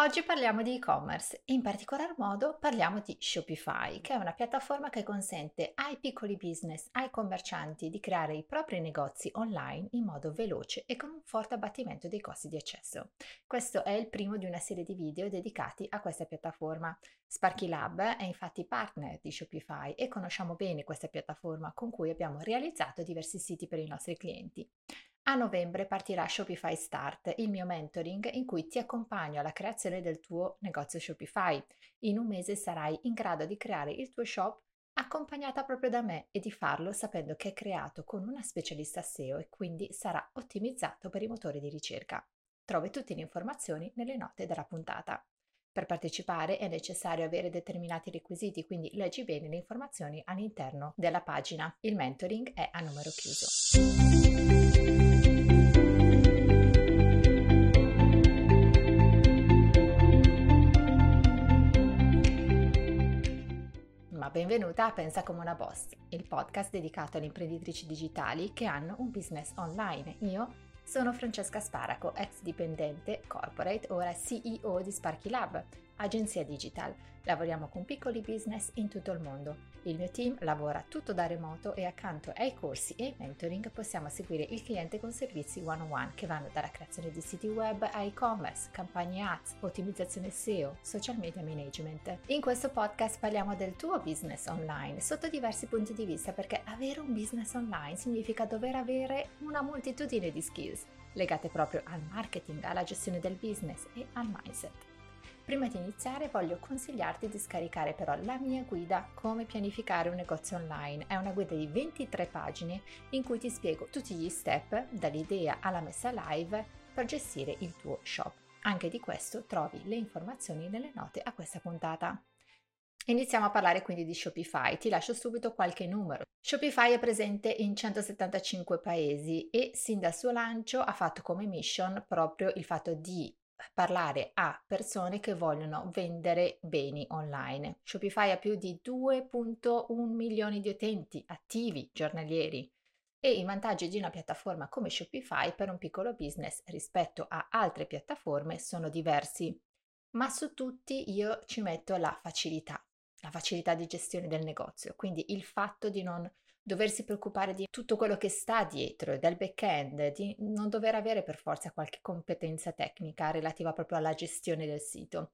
Oggi parliamo di e-commerce, in particolar modo parliamo di Shopify, che è una piattaforma che consente ai piccoli business, ai commercianti di creare i propri negozi online in modo veloce e con un forte abbattimento dei costi di accesso. Questo è il primo di una serie di video dedicati a questa piattaforma. Sparky Lab è infatti partner di Shopify e conosciamo bene questa piattaforma con cui abbiamo realizzato diversi siti per i nostri clienti. A novembre partirà Shopify Start, il mio mentoring in cui ti accompagno alla creazione del tuo negozio Shopify. In un mese sarai in grado di creare il tuo shop accompagnata proprio da me e di farlo sapendo che è creato con una specialista SEO e quindi sarà ottimizzato per i motori di ricerca. Trovi tutte le informazioni nelle note della puntata. Per partecipare è necessario avere determinati requisiti, quindi leggi bene le informazioni all'interno della pagina. Il mentoring è a numero chiuso. Benvenuta a Pensa come una boss, il podcast dedicato alle imprenditrici digitali che hanno un business online. Io sono Francesca Sparaco, ex dipendente corporate, ora CEO di Sparky Lab, agenzia digital. Lavoriamo con piccoli business in tutto il mondo. Il mio team lavora tutto da remoto e accanto ai corsi e ai mentoring possiamo seguire il cliente con servizi one-on-one che vanno dalla creazione di siti web a e-commerce, campagne ads, ottimizzazione SEO, social media management. In questo podcast parliamo del tuo business online sotto diversi punti di vista perché avere un business online significa dover avere una moltitudine di skills legate proprio al marketing, alla gestione del business e al mindset. Prima di iniziare voglio consigliarti di scaricare però la mia guida Come pianificare un negozio online. È una guida di 23 pagine in cui ti spiego tutti gli step dall'idea alla messa live per gestire il tuo shop. Anche di questo trovi le informazioni nelle note a questa puntata. Iniziamo a parlare quindi di Shopify, ti lascio subito qualche numero. Shopify è presente in 175 paesi e sin dal suo lancio ha fatto come mission proprio il fatto di parlare a persone che vogliono vendere beni online. Shopify ha più di 2.1 milioni di utenti attivi giornalieri e i vantaggi di una piattaforma come Shopify per un piccolo business rispetto a altre piattaforme sono diversi, ma su tutti io ci metto la facilità, la facilità di gestione del negozio, quindi il fatto di non doversi preoccupare di tutto quello che sta dietro, del back-end, di non dover avere per forza qualche competenza tecnica relativa proprio alla gestione del sito.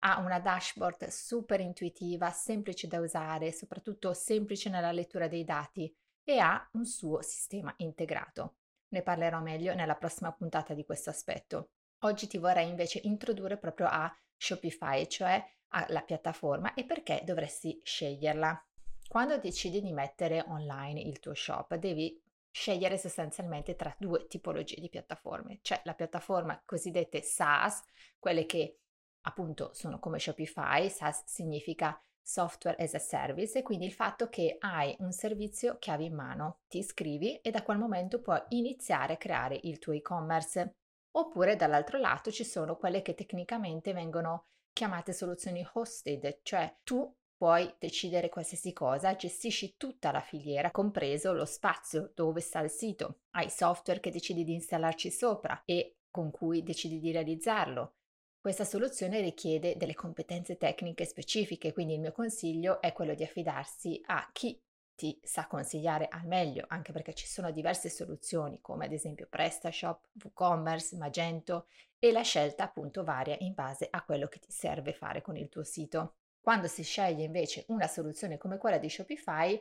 Ha una dashboard super intuitiva, semplice da usare, soprattutto semplice nella lettura dei dati e ha un suo sistema integrato. Ne parlerò meglio nella prossima puntata di questo aspetto. Oggi ti vorrei invece introdurre proprio a Shopify, cioè alla piattaforma e perché dovresti sceglierla. Quando decidi di mettere online il tuo shop, devi scegliere sostanzialmente tra due tipologie di piattaforme. C'è la piattaforma cosiddette SaaS, quelle che appunto sono come Shopify, SaaS significa software as a service e quindi il fatto che hai un servizio chiave in mano, ti iscrivi e da quel momento puoi iniziare a creare il tuo e-commerce. Oppure dall'altro lato ci sono quelle che tecnicamente vengono chiamate soluzioni hosted, cioè tu puoi decidere qualsiasi cosa, gestisci tutta la filiera, compreso lo spazio dove sta il sito, hai software che decidi di installarci sopra e con cui decidi di realizzarlo. Questa soluzione richiede delle competenze tecniche specifiche, quindi il mio consiglio è quello di affidarsi a chi ti sa consigliare al meglio, anche perché ci sono diverse soluzioni come ad esempio PrestaShop, WooCommerce, Magento e la scelta appunto varia in base a quello che ti serve fare con il tuo sito. Quando si sceglie invece una soluzione come quella di Shopify,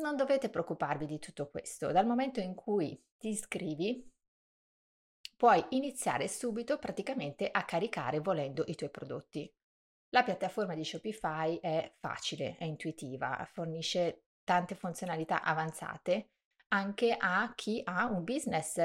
non dovete preoccuparvi di tutto questo. Dal momento in cui ti iscrivi, puoi iniziare subito praticamente a caricare volendo i tuoi prodotti. La piattaforma di Shopify è facile, è intuitiva, fornisce tante funzionalità avanzate anche a chi ha un business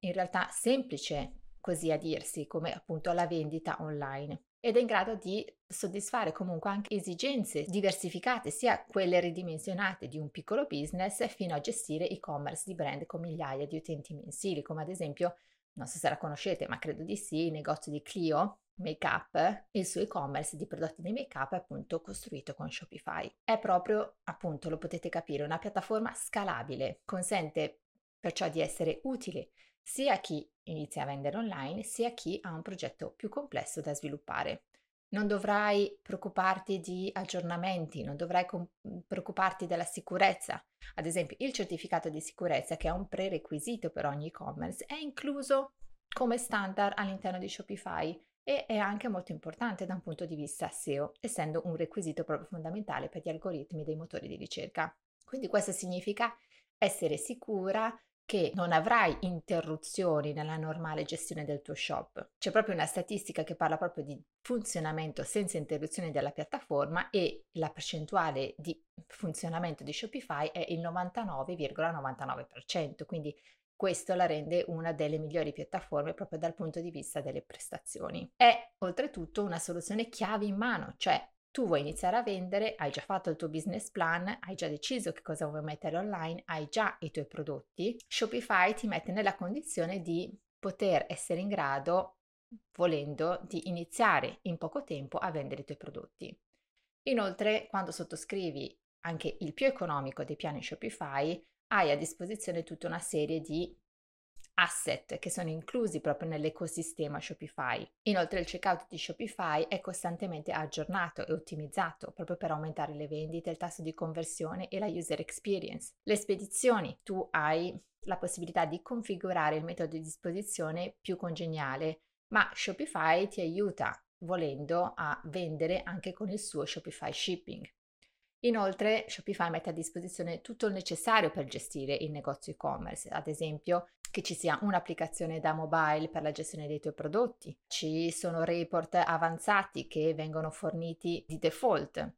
in realtà semplice, così a dirsi, come appunto la vendita online ed è in grado di soddisfare comunque anche esigenze diversificate, sia quelle ridimensionate di un piccolo business fino a gestire e-commerce di brand con migliaia di utenti mensili, come ad esempio, non so se la conoscete, ma credo di sì, il negozio di Clio Makeup, il suo e-commerce di prodotti di make-up appunto costruito con Shopify. È proprio, appunto, lo potete capire, una piattaforma scalabile, consente perciò di essere utile sia chi inizia a vendere online, sia chi ha un progetto più complesso da sviluppare. non dovrai preoccuparti di aggiornamenti, non dovrai com- preoccuparti della sicurezza. Ad esempio, il certificato di sicurezza, che è un prerequisito per ogni e-commerce, è incluso come standard all'interno di Shopify e è anche molto importante da un punto di vista SEO, essendo un requisito proprio fondamentale per gli algoritmi dei motori di ricerca. Quindi questo significa essere sicura che non avrai interruzioni nella normale gestione del tuo shop. C'è proprio una statistica che parla proprio di funzionamento senza interruzioni della piattaforma e la percentuale di funzionamento di Shopify è il 99,99%, quindi questo la rende una delle migliori piattaforme proprio dal punto di vista delle prestazioni. È oltretutto una soluzione chiave in mano, cioè tu vuoi iniziare a vendere, hai già fatto il tuo business plan, hai già deciso che cosa vuoi mettere online, hai già i tuoi prodotti, Shopify ti mette nella condizione di poter essere in grado, volendo, di iniziare in poco tempo a vendere i tuoi prodotti. Inoltre, quando sottoscrivi anche il più economico dei piani Shopify, hai a disposizione tutta una serie di asset che sono inclusi proprio nell'ecosistema Shopify. Inoltre il checkout di Shopify è costantemente aggiornato e ottimizzato proprio per aumentare le vendite, il tasso di conversione e la user experience. Le spedizioni, tu hai la possibilità di configurare il metodo di disposizione più congeniale, ma Shopify ti aiuta volendo a vendere anche con il suo Shopify Shipping. Inoltre Shopify mette a disposizione tutto il necessario per gestire il negozio e-commerce, ad esempio che ci sia un'applicazione da mobile per la gestione dei tuoi prodotti, ci sono report avanzati che vengono forniti di default,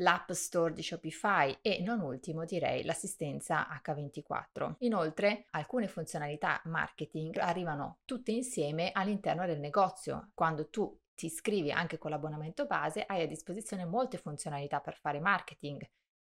l'App Store di Shopify e non ultimo direi l'assistenza H24. Inoltre alcune funzionalità marketing arrivano tutte insieme all'interno del negozio. Quando tu ti iscrivi anche con l'abbonamento base hai a disposizione molte funzionalità per fare marketing,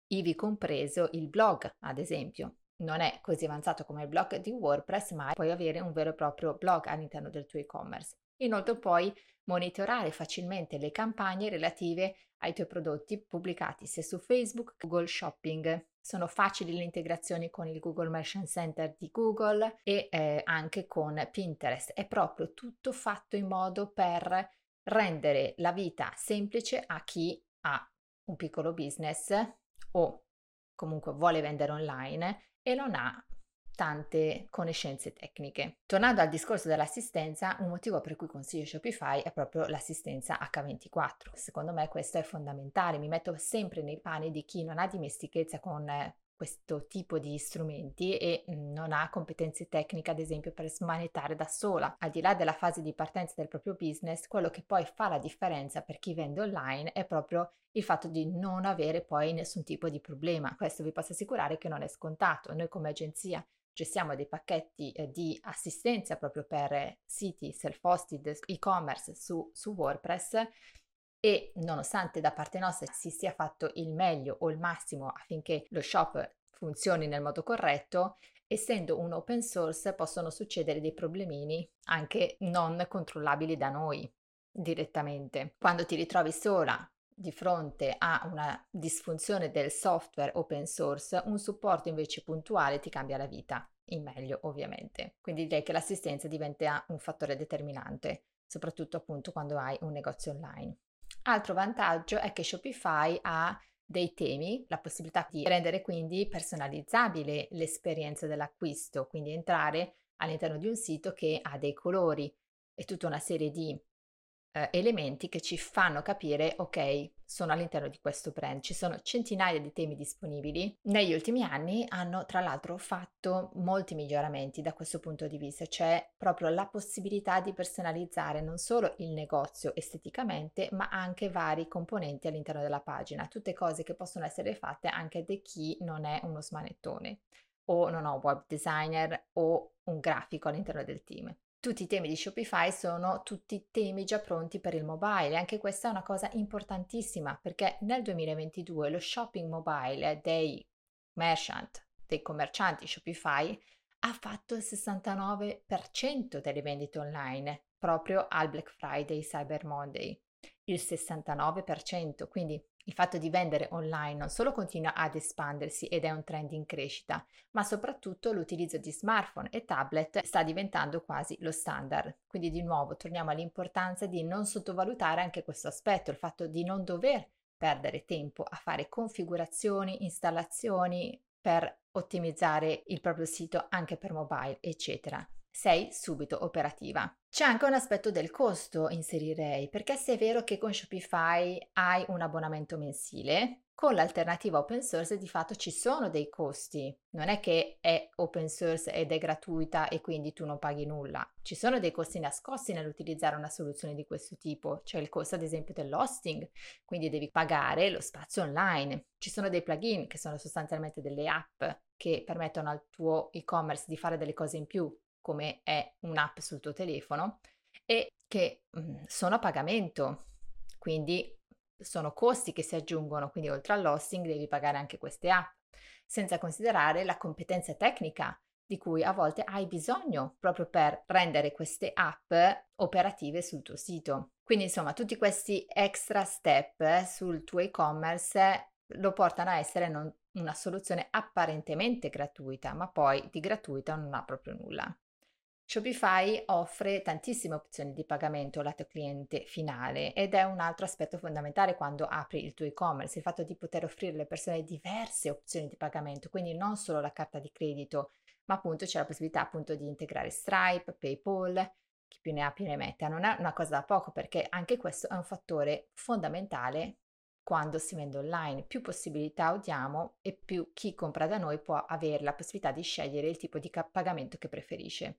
ivi compreso il blog ad esempio non è così avanzato come il blog di WordPress, ma puoi avere un vero e proprio blog all'interno del tuo e-commerce. Inoltre puoi monitorare facilmente le campagne relative ai tuoi prodotti pubblicati sia su Facebook che Google Shopping. Sono facili le integrazioni con il Google Merchant Center di Google e eh, anche con Pinterest. È proprio tutto fatto in modo per rendere la vita semplice a chi ha un piccolo business o comunque vuole vendere online e non ha tante conoscenze tecniche. Tornando al discorso dell'assistenza, un motivo per cui consiglio Shopify è proprio l'assistenza H24. Secondo me questo è fondamentale, mi metto sempre nei panni di chi non ha dimestichezza con questo tipo di strumenti e mhmm, non ha competenze tecniche, ad esempio, per smanettare da sola. Al di là della fase di partenza del proprio business, quello che poi fa la differenza per chi vende online è proprio il fatto di non avere poi nessun tipo di problema. Questo vi posso assicurare che non è scontato. Noi come agenzia gestiamo dei pacchetti eh, di assistenza proprio per siti self-hosted e-commerce su, su WordPress e nonostante da parte nostra si sia fatto il meglio o il massimo affinché lo shop funzioni nel modo corretto, essendo un open source possono succedere dei problemini anche non controllabili da noi direttamente. Quando ti ritrovi sola di fronte a una disfunzione del software open source, un supporto invece puntuale ti cambia la vita, in meglio ovviamente. Quindi direi che l'assistenza diventa un fattore determinante, soprattutto appunto quando hai un negozio online. Altro vantaggio è che Shopify ha dei temi, la possibilità di rendere quindi personalizzabile l'esperienza dell'acquisto, quindi entrare all'interno di un sito che ha dei colori e tutta una serie di eh, elementi che ci fanno capire, ok, sono all'interno di questo brand. Ci sono centinaia di temi disponibili. Negli ultimi anni hanno tra l'altro fatto molti miglioramenti da questo punto di vista. C'è proprio la possibilità di personalizzare non solo il negozio esteticamente, ma anche vari componenti all'interno della pagina. Tutte cose che possono essere fatte anche da chi non è uno smanettone o non un web designer o un grafico all'interno del team. Tutti i temi di Shopify sono tutti temi già pronti per il mobile. Anche questa è una cosa importantissima perché nel 2022 lo shopping mobile dei merchant, dei commercianti Shopify, ha fatto il 69% delle vendite online proprio al Black Friday Cyber Monday. Il 69%, quindi Il fatto di vendere online non solo continua ad espandersi ed è un trend in crescita, ma soprattutto l'utilizzo di smartphone e tablet sta diventando quasi lo standard. Quindi di nuovo torniamo all'importanza di non sottovalutare anche questo aspetto, il fatto di non dover perdere tempo a fare configurazioni, installazioni per ottimizzare il proprio sito anche per mobile, eccetera sei subito operativa. C'è anche un aspetto del costo, inserirei, perché se è vero che con Shopify hai un abbonamento mensile, con l'alternativa open source di fatto ci sono dei costi. Non è che è open source ed è gratuita e quindi tu non paghi nulla. Ci sono dei costi nascosti nell'utilizzare una soluzione di questo tipo. C'è il costo ad esempio dell'hosting, quindi devi pagare lo spazio online. Ci sono dei plugin che sono sostanzialmente delle app che permettono al tuo e-commerce di fare delle cose in più come è un'app sul tuo telefono e che mh, mhmm, sono a pagamento, quindi sono costi che si aggiungono, quindi oltre all'hosting devi pagare anche queste app, senza considerare la competenza tecnica di cui a volte hai bisogno proprio per rendere queste app operative sul tuo sito. Quindi insomma tutti questi extra step sul tuo e-commerce lo portano a essere non una soluzione apparentemente gratuita, ma poi di gratuita non ha proprio nulla. Shopify offre tantissime opzioni di pagamento lato cliente finale ed è un altro aspetto fondamentale quando apri il tuo e-commerce, il fatto di poter offrire alle persone diverse opzioni di pagamento, quindi non solo la carta di credito, ma appunto c'è la possibilità appunto di integrare Stripe, PayPal, chi più ne ha più ne metta. Non è una cosa da poco perché anche questo è un fattore fondamentale quando si vende online. Più possibilità diamo e più chi compra da noi può avere la possibilità di scegliere il tipo di pagamento che preferisce.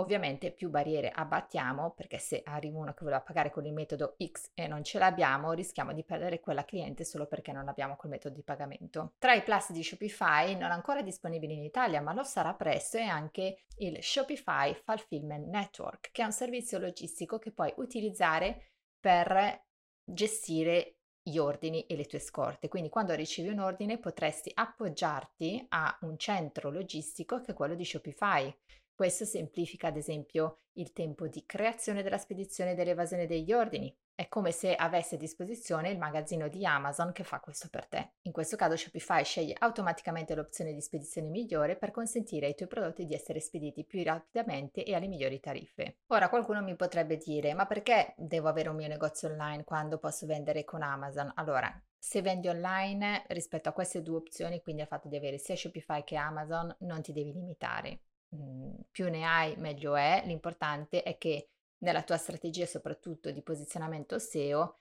Ovviamente più barriere abbattiamo perché se arriva uno che voleva pagare con il metodo X e non ce l'abbiamo, rischiamo di perdere quella cliente solo perché non abbiamo quel metodo di pagamento. Tra i plus di Shopify non ancora disponibili in Italia, ma lo sarà presto, è anche il Shopify Fulfillment Network, che è un servizio logistico che puoi utilizzare per gestire gli ordini e le tue scorte. Quindi quando ricevi un ordine potresti appoggiarti a un centro logistico che è quello di Shopify questo semplifica ad esempio il tempo di creazione della spedizione e dell'evasione degli ordini. È come se avesse a disposizione il magazzino di Amazon che fa questo per te. In questo caso Shopify sceglie automaticamente l'opzione di spedizione migliore per consentire ai tuoi prodotti di essere spediti più rapidamente e alle migliori tariffe. Ora qualcuno mi potrebbe dire ma perché devo avere un mio negozio online quando posso vendere con Amazon? Allora, se vendi online rispetto a queste due opzioni, quindi al fatto di avere sia Shopify che Amazon, non ti devi limitare. Mhmm, più ne hai meglio è, l'importante è che nella tua strategia soprattutto di posizionamento SEO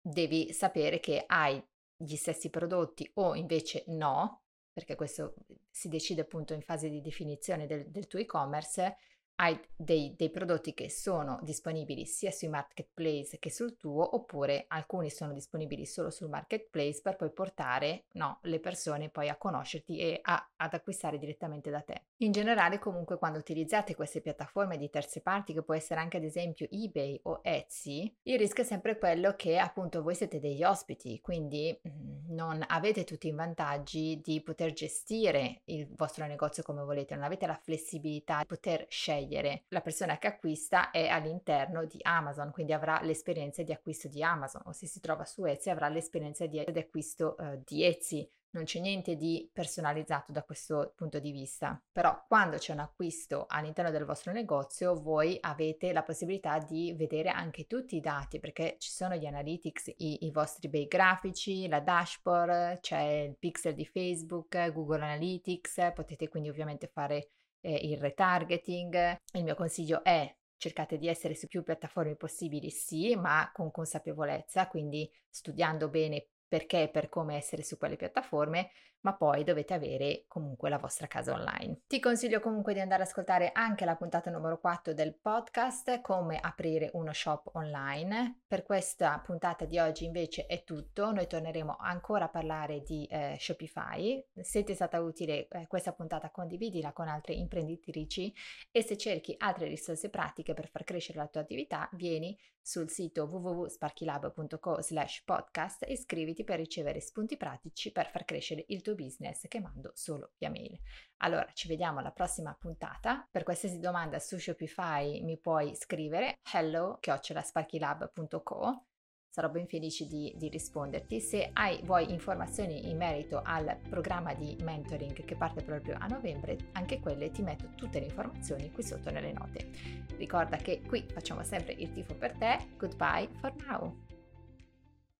devi sapere che hai gli stessi prodotti o invece no, perché questo si decide appunto in fase di definizione del, del tuo e-commerce, hai dei, dei, prodotti che sono disponibili sia sui marketplace che sul tuo, oppure alcuni sono disponibili solo sul marketplace per poi portare no, le persone poi a conoscerti e a, ad acquistare direttamente da te. In generale, comunque, quando utilizzate queste piattaforme di terze parti, che può essere anche ad esempio eBay o Etsy, il rischio è sempre quello che appunto voi siete degli ospiti, quindi mm, non avete tutti i vantaggi di poter gestire il vostro negozio come volete, non avete la flessibilità di poter scegliere. La persona che acquista è all'interno di Amazon, quindi avrà l'esperienza di acquisto di Amazon o se si trova su Etsy avrà l'esperienza di, acquisto uh, di Etsy. Non c'è niente di personalizzato da questo punto di vista, però quando c'è un acquisto all'interno del vostro negozio voi avete la possibilità di vedere anche tutti i dati perché ci sono gli analytics, i, i vostri bei grafici, la dashboard, c'è il pixel di Facebook, Google Analytics, potete quindi ovviamente fare eh, il retargeting. Il mio consiglio è cercate di essere su più piattaforme possibili, sì, ma con consapevolezza, quindi studiando bene perché e per come essere su quelle piattaforme, ma poi dovete avere comunque la vostra casa online. Ti consiglio comunque di andare ad ascoltare anche la puntata numero 4 del podcast Come aprire uno shop online. Per questa puntata di oggi invece è tutto, noi torneremo ancora a parlare di eh, Shopify. Se ti è stata utile eh, questa puntata condividila con altre imprenditrici e se cerchi altre risorse pratiche per far crescere la tua attività vieni sul sito www.sparkylab.co slash podcast e iscriviti per ricevere spunti pratici per far crescere il tuo tuo business che mando solo via mail. Allora, ci vediamo alla prossima puntata. Per qualsiasi domanda su Shopify mi puoi scrivere hello-sparkylab.co sarò ben felice di, di, risponderti. Se hai, vuoi informazioni in merito al programma di mentoring che parte proprio a novembre, anche quelle ti metto tutte le informazioni qui sotto nelle note. Ricorda che qui facciamo sempre il tifo per te. Goodbye for now.